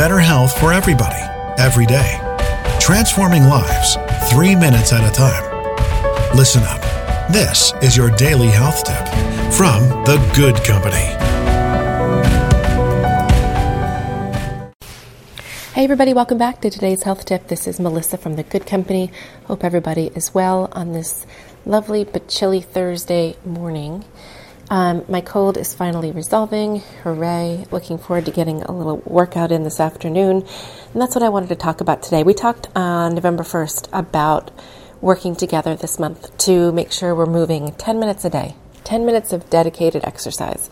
better health for everybody, every day. Transforming lives, three minutes at a time. Listen up. This is your daily health tip from The Good Company. Hey, everybody, welcome back to today's health tip. This is Melissa from The Good Company. Hope everybody is well on this lovely but chilly Thursday morning. Um, my cold is finally resolving. Hooray. Looking forward to getting a little workout in this afternoon. And that's what I wanted to talk about today. We talked on November 1st about working together this month to make sure we're moving 10 minutes a day, 10 minutes of dedicated exercise.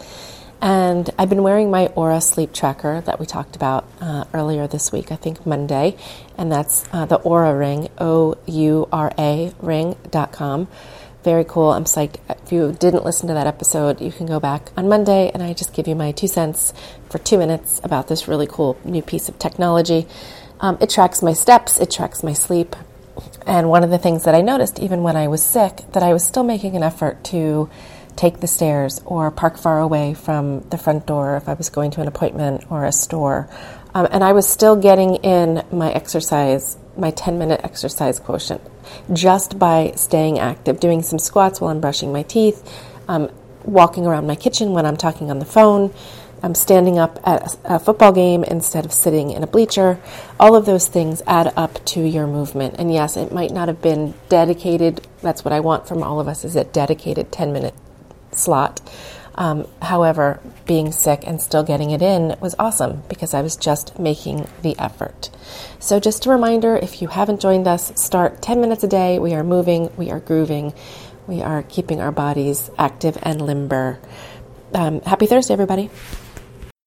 And I've been wearing my Oura sleep tracker that we talked about uh, earlier this week, I think Monday, and that's uh, the Oura Ring, O U R A ring.com very cool. I'm psyched. If you didn't listen to that episode, you can go back on Monday and I just give you my two cents for two minutes about this really cool new piece of technology. Um, it tracks my steps, it tracks my sleep. And one of the things that I noticed, even when I was sick, that I was still making an effort to take the stairs or park far away from the front door if I was going to an appointment or a store. Um, and I was still getting in my exercise my 10 minute exercise quotient just by staying active, doing some squats while I'm brushing my teeth, um, walking around my kitchen when I'm talking on the phone. I'm standing up at a football game instead of sitting in a bleacher. All of those things add up to your movement. And yes, it might not have been dedicated. That's what I want from all of us is a dedicated 10 minute slot. Um, however, being sick and still getting it in was awesome because I was just making the effort. So, just a reminder if you haven't joined us, start 10 minutes a day. We are moving, we are grooving, we are keeping our bodies active and limber. Um, happy Thursday, everybody.